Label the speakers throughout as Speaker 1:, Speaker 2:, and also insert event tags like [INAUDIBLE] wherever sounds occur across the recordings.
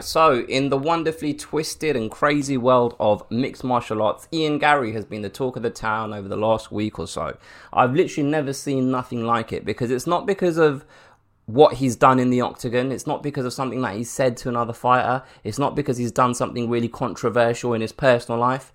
Speaker 1: right, so in the wonderfully twisted and crazy world of mixed martial arts, Ian Garry has been the talk of the town over the last week or so. I've literally never seen nothing like it because it's not because of what he's done in the octagon. It's not because of something that he said to another fighter. It's not because he's done something really controversial in his personal life.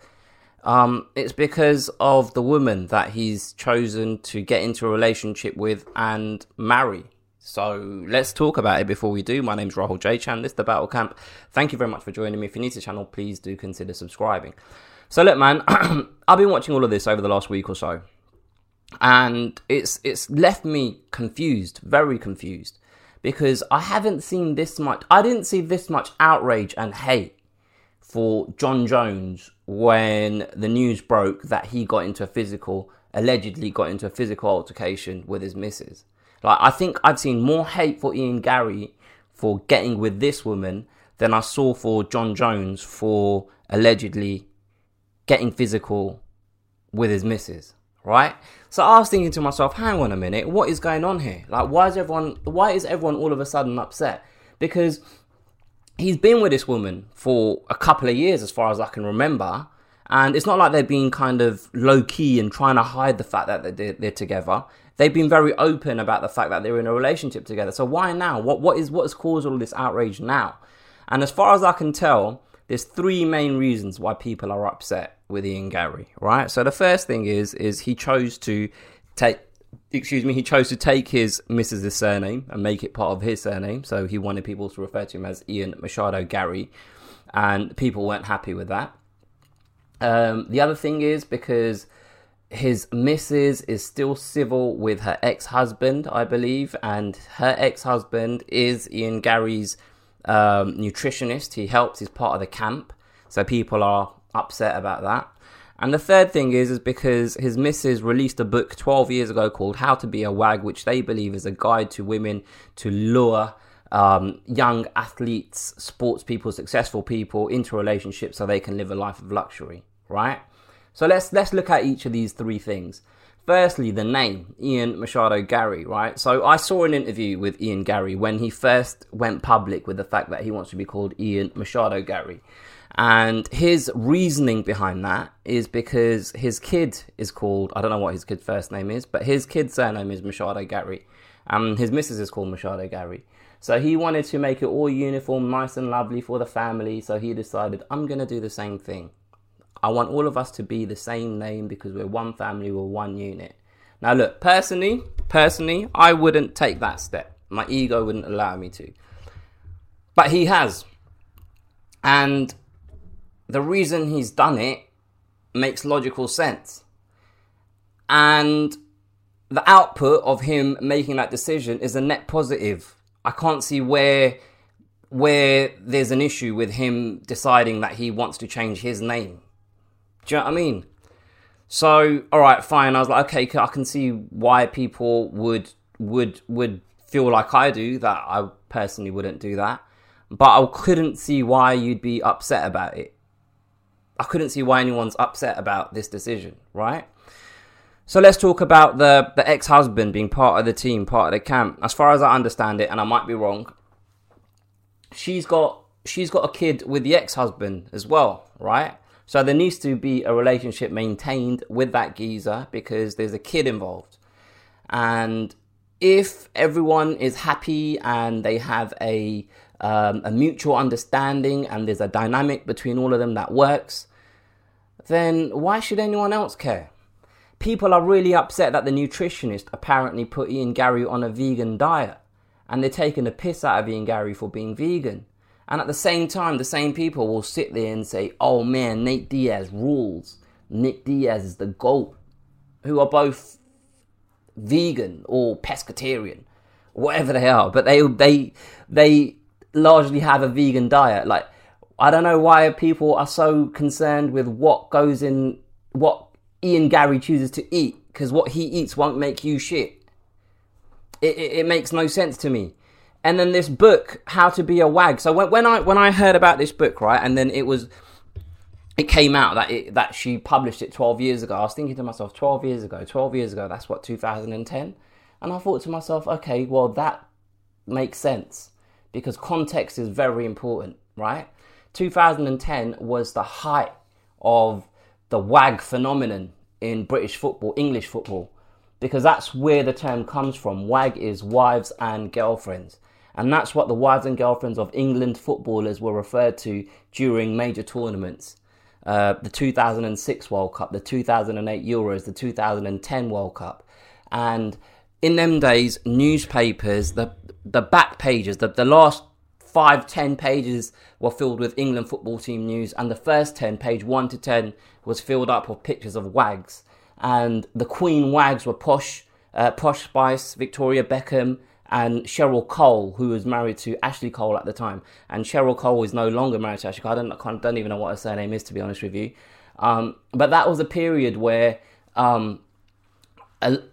Speaker 1: Um, it's because of the woman that he's chosen to get into a relationship with and marry. So let's talk about it before we do. My name's Rahul J Chan. This is the Battle Camp. Thank you very much for joining me. If you're new to the channel, please do consider subscribing. So look, man, [CLEARS THROAT] I've been watching all of this over the last week or so, and it's it's left me confused, very confused, because I haven't seen this much. I didn't see this much outrage and hate for Jon Jones when the news broke that he got into a physical, allegedly got into a physical altercation with his missus. Like I think I've seen more hate for Ian Garry for getting with this woman than I saw for Jon Jones for allegedly getting physical with his missus. Right? So I was thinking to myself, hang on a minute, what is going on here? Like why is everyone why is everyone all of a sudden upset? Because he's been with this woman for a couple of years as far as I can remember. And it's not like they've been kind of low key and trying to hide the fact that they're, they're together they've been very open about the fact that they're in a relationship together. So why now? What what is what has caused all this outrage now? And as far as I can tell, there's three main reasons why people are upset with Ian Garry, right? So the first thing is is he chose to take excuse me, he chose to take his Mrs.'s surname and make it part of his surname. So he wanted people to refer to him as Ian Machado Garry, and people weren't happy with that. Um, the other thing is because his missus is still civil with her ex-husband, I believe, and her ex-husband is Ian Garry's um, nutritionist. He helps; he's part of the camp, so people are upset about that. And the third thing is, is because his missus released a book 12 years ago called How to Be a Wag, which they believe is a guide to women to lure um, young athletes, sports people, successful people into relationships so they can live a life of luxury, right? So let's let's look at each of these three things. Firstly, the name Ian Machado Garry, right? So I saw an interview with Ian Garry when he first went public with the fact that he wants to be called Ian Machado Garry. And his reasoning behind that is because his kid is called, I don't know what his kid's first name is, but his kid's surname is Machado Garry. And his missus is called Machado Garry. So he wanted to make it all uniform, nice and lovely for the family. So he decided, I'm going to do the same thing. I want all of us to be the same name because we're one family, we're one unit. Now, look, personally, personally, I wouldn't take that step. My ego wouldn't allow me to. But he has. And the reason he's done it makes logical sense. And the output of him making that decision is a net positive. I can't see where where there's an issue with him deciding that he wants to change his name. Do you know what I mean? So, all right, fine. I was like, okay, I can see why people would would would feel like I do. That I personally wouldn't do that, but I couldn't see why you'd be upset about it. I couldn't see why anyone's upset about this decision, right? So let's talk about the the ex husband being part of the team, part of the camp. As far as I understand it, and I might be wrong, she's got she's got a kid with the ex husband as well, right? So there needs to be a relationship maintained with that geezer because there's a kid involved. And if everyone is happy and they have a um, a mutual understanding and there's a dynamic between all of them that works, then why should anyone else care? People are really upset that the nutritionist apparently put Ian Garry on a vegan diet and they're taking a piss out of Ian Garry for being vegan. And at the same time, the same people will sit there and say, oh man, Nate Diaz rules. Nick Diaz is the GOAT. Who are both vegan or pescatarian, whatever they are. But they, they, they largely have a vegan diet. Like, I don't know why people are so concerned with what goes in, what Ian Garry chooses to eat. Because what he eats won't make you shit. It, it, it makes no sense to me and then this book how to be a wag so when, i when i heard about this book right and then it was it came out that it, that she published it 12 years ago i was thinking to myself 12 years ago 12 years ago that's what 2010 and i thought to myself okay well that makes sense because context is very important right? 2010 was the height of the WAG phenomenon in British football, English football, because that's where the term comes from. WAG is wives and girlfriends. And that's what the wives and girlfriends of England footballers were referred to during major tournaments. Uh, the 2006 World Cup, the 2008 Euros, the 2010 World Cup. And in them days, newspapers, the, the back pages, the, the last five, ten pages were filled with England football team news, and the first ten, page one to ten, was filled up with pictures of wags. And the Queen wags were Posh, uh, Posh Spice, Victoria Beckham, and Cheryl Cole, who was married to Ashley Cole at the time. And Cheryl Cole is no longer married to Ashley Cole. I don't, I don't even know what her surname is, to be honest with you. Um, but that was a period where um,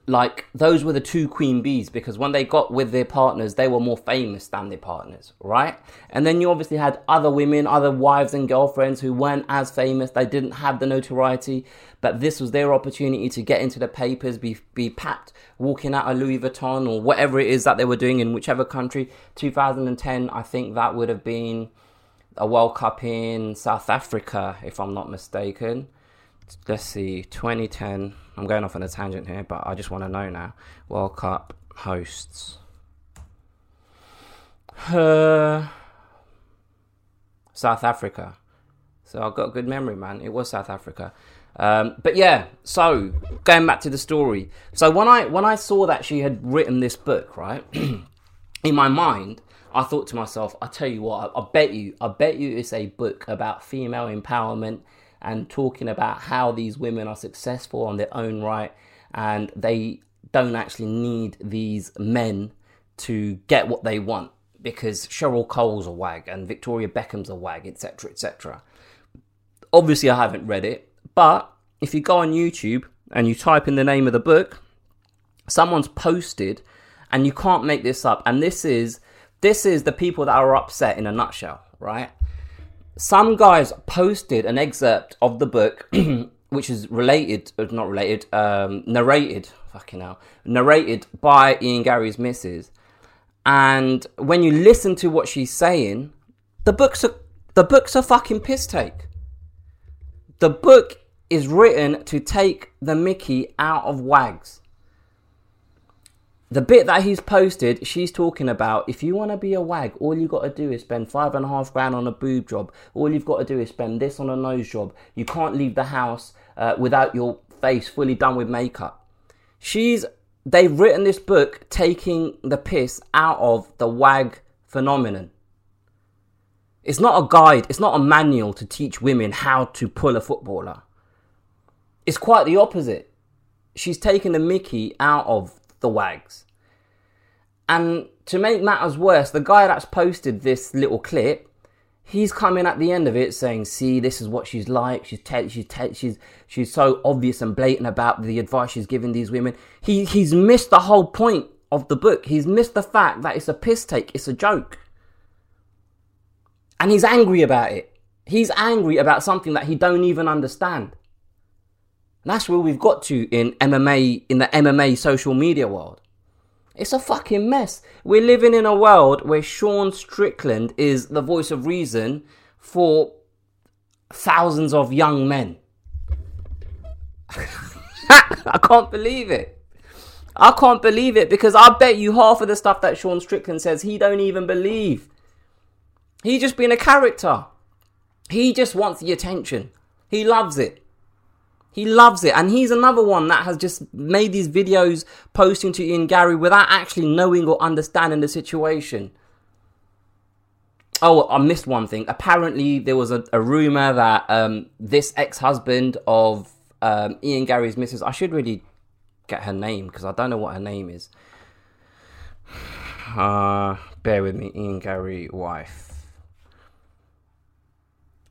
Speaker 1: like those were the two queen bees because when they got with their partners they were more famous than their partners right? And then you obviously had other women other wives and girlfriends who weren't as famous they didn't have the notoriety but this was their opportunity to get into the papers be be packed walking out of louis vuitton or whatever it is that they were doing in whichever country. 2010 i think that would have been a world cup in south africa if i'm not mistaken let's see 2010 I'm going off on a tangent here, but I just want to know now. World Cup hosts. Uh, [SIGHS] South Africa. So I've got a good memory, man. It was South Africa. Um, but yeah, so going back to the story. So when I when I saw that she had written this book, right, [CLEARS THROAT] in my mind, I thought to myself, I tell you what, I, I bet you, I bet you it's a book about female empowerment and talking about how these women are successful on their own right and they don't actually need these men to get what they want because Cheryl Cole's a wag and Victoria Beckham's a wag, etc., etc. Obviously, I haven't read it, but if you go on YouTube and you type in the name of the book, someone's posted, and you can't make this up. And this is this is the people that are upset in a nutshell, right? Some guys posted an excerpt of the book, [CLEARS THROAT] which is related, uh, not related, um, narrated, fucking hell, narrated by Ian Garry's missus. And when you listen to what she's saying, the book's a, the book's a fucking piss take. The book is written to take the Mickey out of wags the bit that he's posted, she's talking about if you want to be a wag, all you got to do is spend five and a half grand on a boob job. All you've got to do is spend this on a nose job. You can't leave the house uh, without your face fully done with makeup. She's they've written this book taking the piss out of the wag phenomenon. It's not a guide, it's not a manual to teach women how to pull a footballer. It's quite the opposite. She's taken the mickey out of the wags. And to make matters worse, the guy that's posted this little clip, he's coming at the end of it saying, "See, this is what she's like. She's te- she's te- she's she's so obvious and blatant about the advice she's giving these women." He he's missed the whole point of the book. He's missed the fact that it's a piss take. It's a joke, and he's angry about it. He's angry about something that he don't even understand. That's where we've got to in MMA, in the MMA social media world. It's a fucking mess. We're living in a world where Sean Strickland is the voice of reason for thousands of young men. [LAUGHS] I can't believe it. I can't believe it because I bet you half of the stuff that Sean Strickland says he don't even believe. He just being a character. He just wants the attention. He loves it. He loves it. And he's another one that has just made these videos posting to Ian Garry without actually knowing or understanding the situation. Oh, I missed one thing. Apparently, there was a, a rumor that um, this ex husband of um, Ian Garry's missus, I should really get her name because I don't know what her name is. [SIGHS] Uh, bear with me. Ian Garry, wife.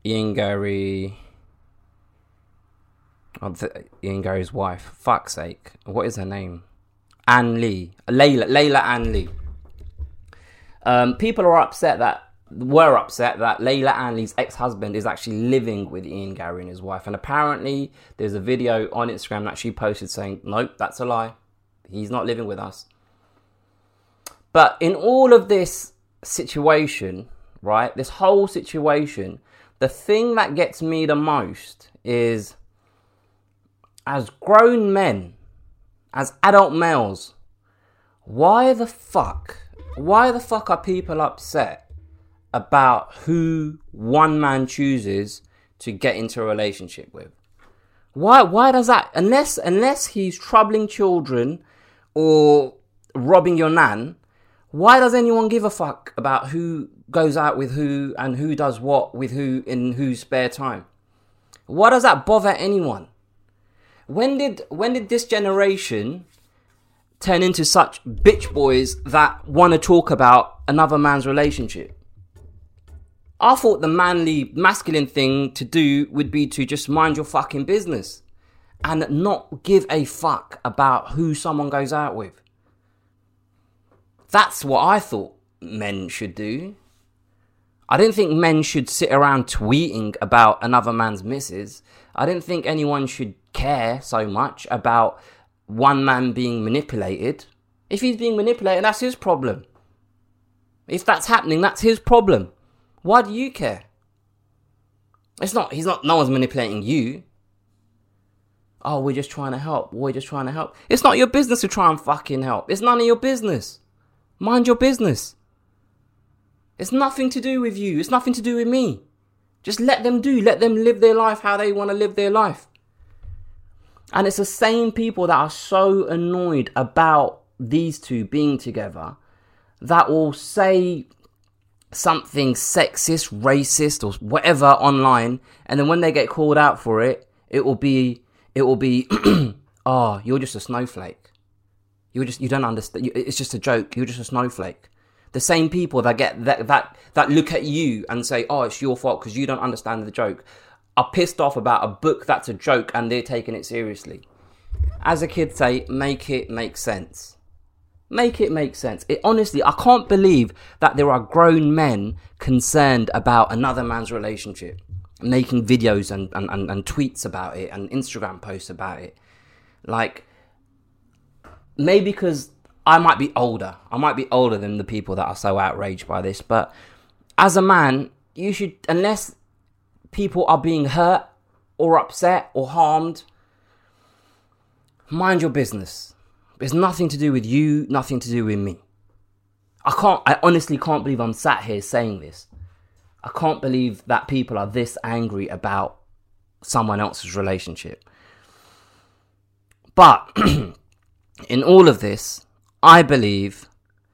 Speaker 1: Ian Garry. Oh, Ian Garry's wife. Fuck's sake. What is her name? Anne Lee. Layla. Layla Ann Lee. Um, people are upset that were upset that Layla Ann Lee's ex-husband is actually living with Ian Garry and his wife. And apparently there's a video on Instagram that she posted saying, Nope, that's a lie. He's not living with us. But in all of this situation, right? This whole situation, the thing that gets me the most is as grown men, as adult males, why the fuck, why the fuck are people upset about who one man chooses to get into a relationship with? Why, why does that, unless, unless he's troubling children or robbing your nan, why does anyone give a fuck about who goes out with who and who does what with who in whose spare time? Why does that bother anyone? When did when did this generation turn into such bitch boys that want to talk about another man's relationship? I thought the manly, masculine thing to do would be to just mind your fucking business and not give a fuck about who someone goes out with. That's what I thought men should do. I didn't think men should sit around tweeting about another man's misses. I didn't think anyone should care so much about one man being manipulated. If he's being manipulated, that's his problem. If that's happening, that's his problem. Why do you care? It's not, he's not, no one's manipulating you. Oh, we're just trying to help. We're just trying to help. It's not your business to try and fucking help. It's none of your business. Mind your business. It's nothing to do with you. It's nothing to do with me. Just let them do. Let them live their life how they want to live their life. And it's the same people that are so annoyed about these two being together that will say something sexist, racist, or whatever online, and then when they get called out for it, it will be, it will be, oh, [CLEARS THROAT] you're just a snowflake. You just you don't understand. It's just a joke. You're just a snowflake. The same people that get that that that look at you and say, "Oh, it's your fault because you don't understand the joke," are pissed off about a book that's a joke and they're taking it seriously. As a kid say, make it make sense. Make it make sense. It honestly, I can't believe that there are grown men concerned about another man's relationship, making videos and, and, and, and tweets about it and Instagram posts about it. Like, maybe because I might be older. I might be older than the people that are so outraged by this. But as a man, you should, unless people are being hurt or upset or harmed, mind your business. It's nothing to do with you, nothing to do with me. I can't, I honestly can't believe I'm sat here saying this. I can't believe that people are this angry about someone else's relationship. But [CLEARS THROAT] in all of this, I believe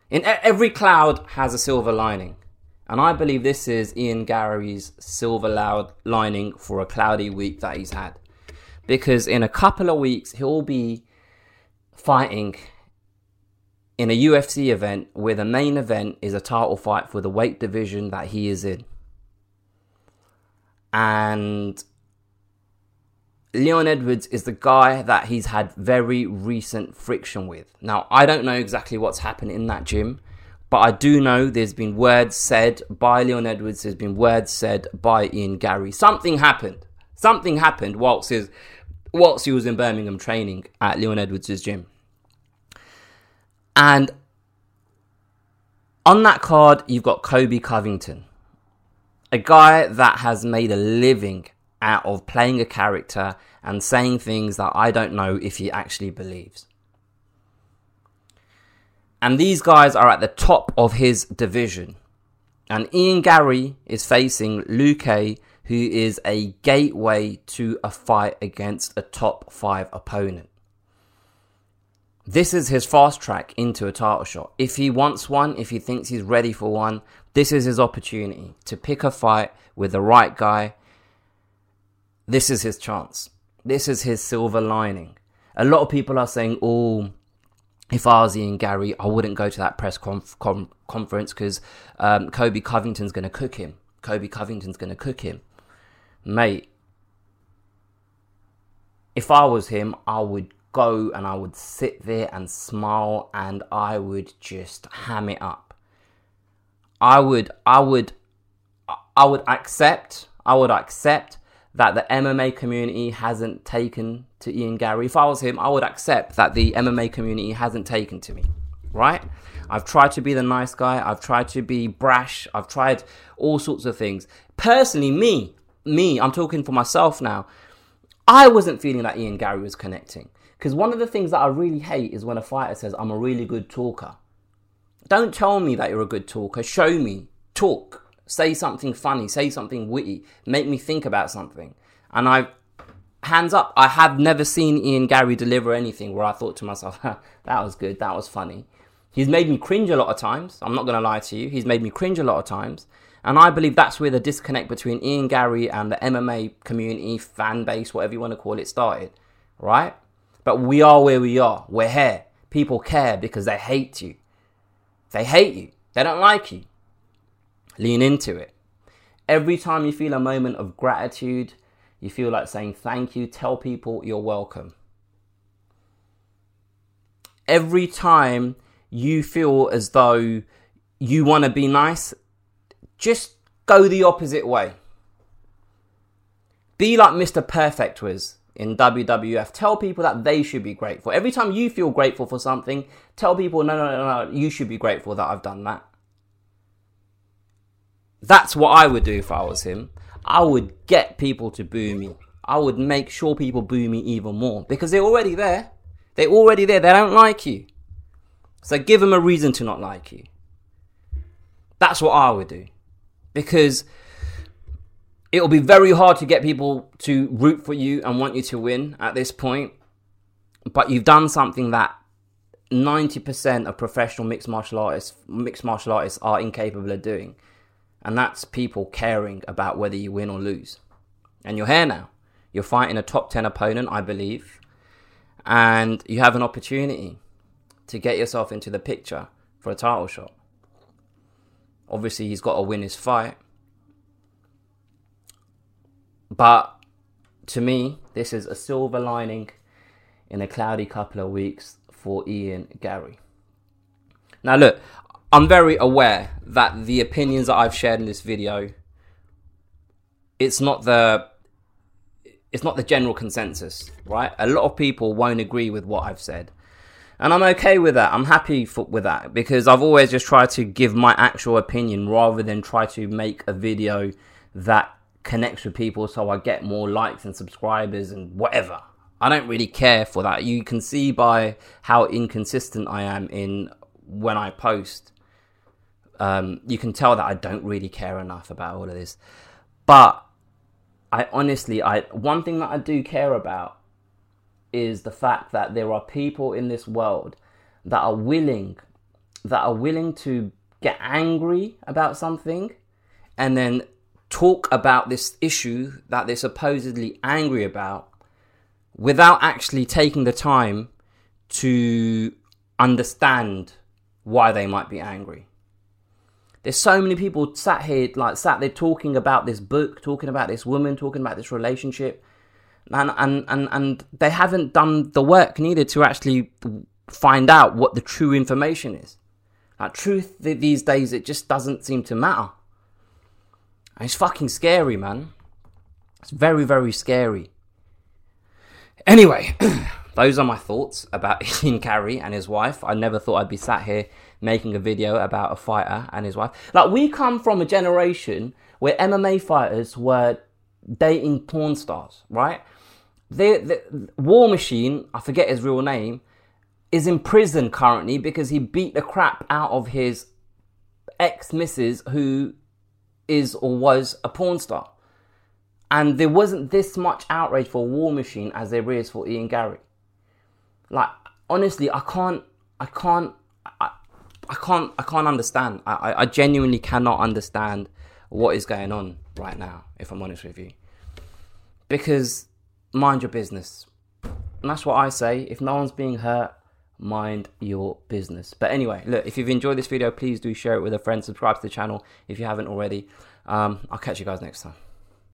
Speaker 1: in every cloud has a silver lining. And I believe this is Ian Garry's silver loud lining for a cloudy week that he's had. Because in a couple of weeks, he'll be fighting in a UFC event where the main event is a title fight for the weight division that he is in. And Leon Edwards is the guy that he's had very recent friction with. Now, I don't know exactly what's happened in that gym, but I do know there's been words said by Leon Edwards, there's been words said by Ian Garry. Something happened. Something happened whilst, his, whilst he was in Birmingham training at Leon Edwards' gym. And on that card, you've got Colby Covington, a guy that has made a living out of playing a character and saying things that I don't know if he actually believes. And these guys are at the top of his division. And Ian Garry is facing Luque, who is a gateway to a fight against a top five opponent. This is his fast track into a title shot. If he wants one, if he thinks he's ready for one, this is his opportunity to pick a fight with the right guy this is his chance. This is his silver lining. A lot of people are saying, oh, if I was Ian Garry, I wouldn't go to that press conf- com- conference because um, Colby Covington's going to cook him. Colby Covington's going to cook him. Mate, if I was him, I would go and I would sit there and smile and I would just ham it up. I would, I would, I would accept, I would accept that the MMA community hasn't taken to Ian Garry. If I was him, I would accept that the MMA community hasn't taken to me, right? I've tried to be the nice guy. I've tried to be brash. I've tried all sorts of things. Personally, me, me, I'm talking for myself now. I wasn't feeling that Ian Garry was connecting. Because one of the things that I really hate is when a fighter says, I'm a really good talker. Don't tell me that you're a good talker. Show me. Talk. Say something funny. Say something witty. Make me think about something. And I, hands up, I have never seen Ian Garry deliver anything where I thought to myself, [LAUGHS] that was good. That was funny. He's made me cringe a lot of times. I'm not going to lie to you. He's made me cringe a lot of times. And I believe that's where the disconnect between Ian Garry and the MMA community, fan base, whatever you want to call it, started. Right? But we are where we are. We're here. People care because they hate you. They hate you. They don't like you. Lean into it. Every time you feel a moment of gratitude, you feel like saying thank you, tell people you're welcome. Every time you feel as though you want to be nice, just go the opposite way. Be like Mr. Perfect was in WWF. Tell people that they should be grateful. Every time you feel grateful for something, tell people, no, no, no, no, you should be grateful that I've done that. That's what I would do if I was him. I would get people to boo me. I would make sure people boo me even more because they're already there. They're already there. They don't like you. So give them a reason to not like you. That's what I would do. Because it'll be very hard to get people to root for you and want you to win at this point. But you've done something that 90% of professional mixed martial artists mixed martial artists are incapable of doing. And that's people caring about whether you win or lose. And you're here now. You're fighting a top 10 opponent, I believe. And you have an opportunity to get yourself into the picture for a title shot. Obviously, he's got to win his fight. But to me, this is a silver lining in a cloudy couple of weeks for Ian Garry. Now, look, I'm very aware that the opinions that I've shared in this video, it's not the it's not the general consensus, right? A lot of people won't agree with what I've said. And I'm okay with that. I'm happy for, with that because I've always just tried to give my actual opinion rather than try to make a video that connects with people so I get more likes and subscribers and whatever. I don't really care for that. You can see by how inconsistent I am in when I post. Um, you can tell that I don't really care enough about all of this. But I honestly, I one thing that I do care about is the fact that there are people in this world that are willing that are willing to get angry about something and then talk about this issue that they're supposedly angry about without actually taking the time to understand why they might be angry. There's so many people sat here, like sat there talking about this book, talking about this woman, talking about this relationship, and and and and they haven't done the work needed to actually find out what the true information is. Like truth these days, it just doesn't seem to matter. And it's fucking scary, man. It's very very scary. Anyway, [CLEARS THROAT] those are my thoughts about [LAUGHS] Ian Garry and his wife. I never thought I'd be sat here making a video about a fighter and his wife. Like we come from a generation where MMA fighters were dating porn stars, right? The, the War Machine, I forget his real name, is in prison currently because he beat the crap out of his ex missus who is or was a porn star. And there wasn't this much outrage for War Machine as there is for Ian Garry. Like honestly, I can't, I can't, I, I can't, I can't understand. I, I genuinely cannot understand what is going on right now. If I'm honest with you, because mind your business. And that's what I say. If no one's being hurt, mind your business. But anyway, look, if you've enjoyed this video, please do share it with a friend. Subscribe to the channel if you haven't already. Um, I'll catch you guys next time.